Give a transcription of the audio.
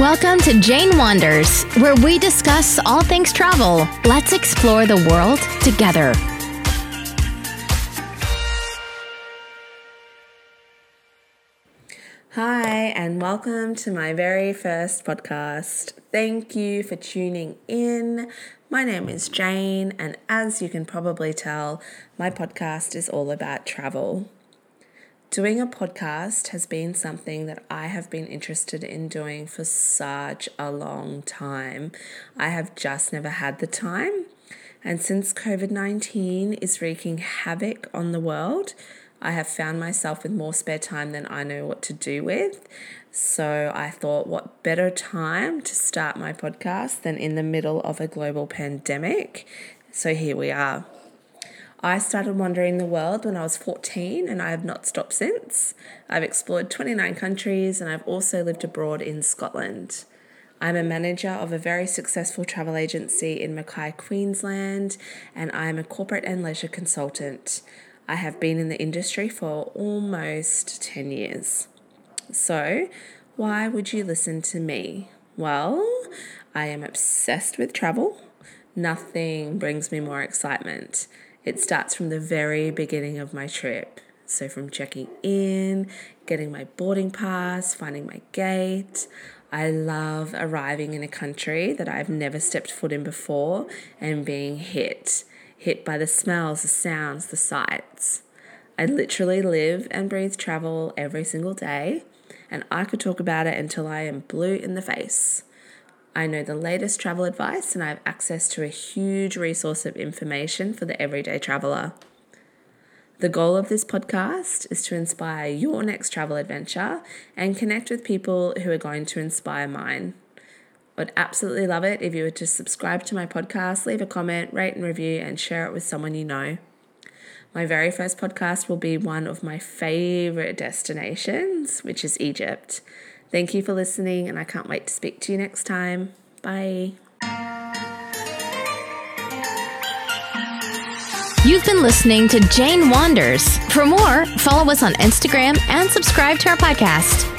Welcome to Jane Wanders, where we discuss all things travel. Let's explore the world together. Hi, and welcome to my very first podcast. Thank you for tuning in. My name is Jane, and as you can probably tell, my podcast is all about travel. Doing a podcast has been something that I have been interested in doing for such a long time. I have just never had the time. And since COVID 19 is wreaking havoc on the world, I have found myself with more spare time than I know what to do with. So I thought, what better time to start my podcast than in the middle of a global pandemic? So here we are. I started wandering the world when I was 14 and I have not stopped since. I've explored 29 countries and I've also lived abroad in Scotland. I'm a manager of a very successful travel agency in Mackay, Queensland, and I'm a corporate and leisure consultant. I have been in the industry for almost 10 years. So, why would you listen to me? Well, I am obsessed with travel. Nothing brings me more excitement. It starts from the very beginning of my trip. So, from checking in, getting my boarding pass, finding my gate. I love arriving in a country that I've never stepped foot in before and being hit. Hit by the smells, the sounds, the sights. I literally live and breathe travel every single day, and I could talk about it until I am blue in the face. I know the latest travel advice and I have access to a huge resource of information for the everyday traveler. The goal of this podcast is to inspire your next travel adventure and connect with people who are going to inspire mine. I'd absolutely love it if you were to subscribe to my podcast, leave a comment, rate and review, and share it with someone you know. My very first podcast will be one of my favorite destinations, which is Egypt. Thank you for listening, and I can't wait to speak to you next time. Bye. You've been listening to Jane Wanders. For more, follow us on Instagram and subscribe to our podcast.